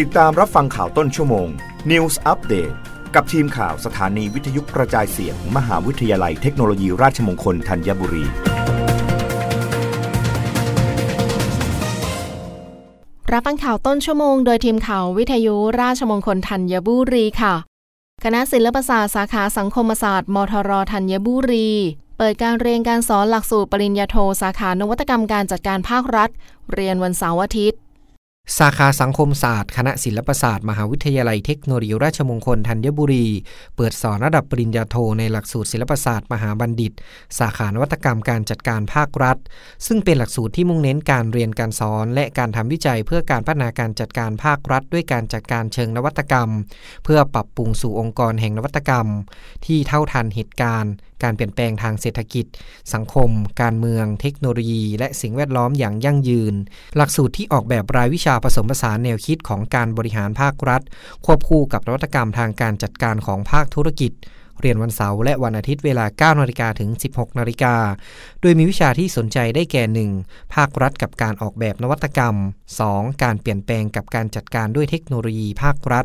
ติดตามรับฟังข่าวต้นชั่วโมง News Update กับทีมข่าวสถานีวิทยุกระจายเสียงมมหาวิทยาลัยเทคโนโลยีราชมงคลธัญบุรี รับฟังข่าวต้นชั่วโมง โดยทีมข่าววิทยุราชมงคลธัญบุรีค่ะ คณะศิลปศาสตร์สาขาสังคมศาสตร์มทรธัญบุรี เปิดการเรียนการสอนหลักสูตรปริญญาโทสาขานวัตกรรมการจัดการภาครัฐ เรียนวันเสาร์อาทิตย์ สาขาสังคมศาสตร์ คณะศิลปศาสตร์ มหาวิทยาลัยเทคโนโลยีราชมงคลธัญบุรี เปิดสอนระดับปริญญาโทในหลักสูตรศิลปศาสตร์ มหาบัณฑิต สาขานวัตกรรมการจัดการภาครัฐ ซึ่งเป็นหลักสูตรที่มุ่งเน้นการเรียนการสอน และการทำวิจัยเพื่อการพัฒนาการจัดการภาครัฐ ด้วยการจัดการเชิงนวัตกรรม เพื่อปรับปรุงสู่องค์กรแห่งนวัตกรรม ที่เท่าทันเหตุการณ์ การเปลี่ยนแปลงทางเศรษฐกิจ สังคม การเมือง เทคโนโลยี และสิ่งแวดล้อมอย่างยั่งยืน หลักสูตรที่ออกแบบรายวิชาผสมผสานแนวคิดของการบริหารภาครัฐ ควบคู่กับนวัตกรรมทางการจัดการของภาคธุรกิจเรียนวันเสาร์และวันอาทิตย์เวลา 9นาฬิกาถึง 16นาฬิกา โดยมีวิชาที่สนใจได้แก่ 1. ภาครัฐกับการออกแบบนวัตกรรม 2. การเปลี่ยนแปลงกับการจัดการด้วยเทคโนโลยีภาครัฐ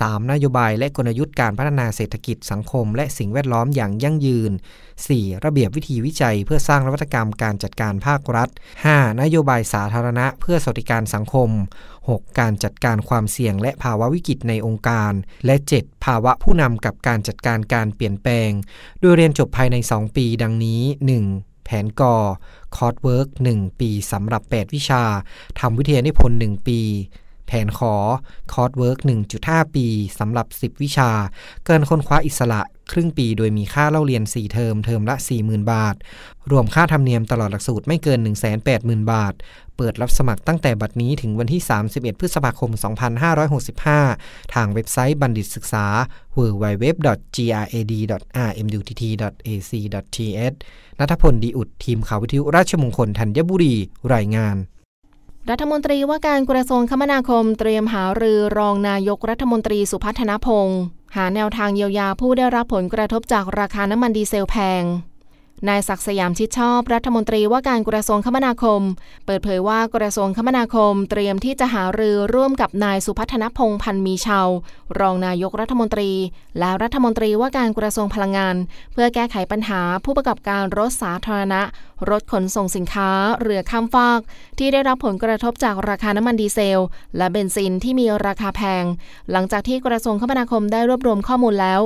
3. นโยบายและกลยุทธ์การพัฒนาเศรษฐกิจสังคม และสิ่งแวดล้อมอย่างยั่งยืน 4. ระเบียบวิธีวิจัย เพื่อสร้างนวัตกรรมการจัดการภาครัฐ 5. นโยบายสาธารณะ เพื่อสวัสดิการสังคม 6. การจัดการความเสี่ยงและภาวะวิกฤตในองค์การ และ 7. ภาวะผู้นำกับการจัดการการเปลี่ยนแปลง โดยเรียนจบภายใน 2 ปีดังนี้ 1. แผนก coursework 1ปีสำหรับ 8 วิชา ทำวิทยานิพนธ์1ปี แผน ข coursework 1.5 ปีสำหรับ 10 วิชา เกินค้นคว้าอิสระครึ่งปีโดยมีค่าเล่าเรียน 4 เทอม เทอมละ 40,000 บาท รวมค่าธรรมเนียมตลอดหลักสูตรไม่เกิน 180,000 บาท เปิดรับสมัครตั้งแต่บัดนี้ถึงวันที่ 31 พฤษภาคม 2565 ทางเว็บไซต์บัณฑิตศึกษา www.grad.rmutt.ac.th นัทพลดีอุดทีมข่าววิทยุราชมงคลธัญบุรี รายงาน รัฐมนตรีว่าการกระทรวงคมนาคมเตรียมหารือรองนายกรัฐมนตรีสุพัฒนพงศ์หาแนวทางเยียวยาผู้ได้รับผลกระทบจากราคาน้ำมันดีเซลแพง นายศักดิ์สยามชิดชอบรัฐมนตรีว่าการกระทรวงคมนาคม เปิดเผยว่ากระทรวงคมนาคม เตรียมที่จะหารือร่วมกับนายสุพัฒนพงศ์พันมีชาวรองนายกรัฐมนตรี และรัฐมนตรีว่าการกระทรวงพลังงาน เพื่อแก้ไขปัญหาผู้ประกอบการรถสาธารณะ รถขนส่งสินค้า เรือข้ามฟาก ที่ได้รับผลกระทบจากราคาน้ำมันดีเซล และเบนซินที่มีราคาแพง หลังจากที่กระทรวงคมนาคมได้รวบรวมข้อมูลแล้ว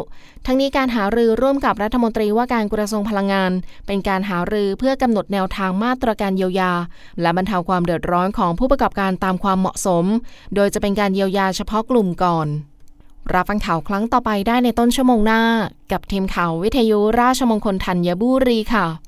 ทั้งนี้การหารือร่วมกับรัฐมนตรีว่าการกระทรวงพลังงาน เป็นการหารือเพื่อกำหนดแนวทางมาตรการเยียวยา และบรรเทาความเดือดร้อนของผู้ประกอบการตามความเหมาะสม โดยจะเป็นการเยียวยาเฉพาะกลุ่มก่อนรับฟังข่าวครั้งต่อไปได้ในต้นชั่วโมงหน้า กับทีมข่าววิทยุราชมงคลธัญบุรีค่ะ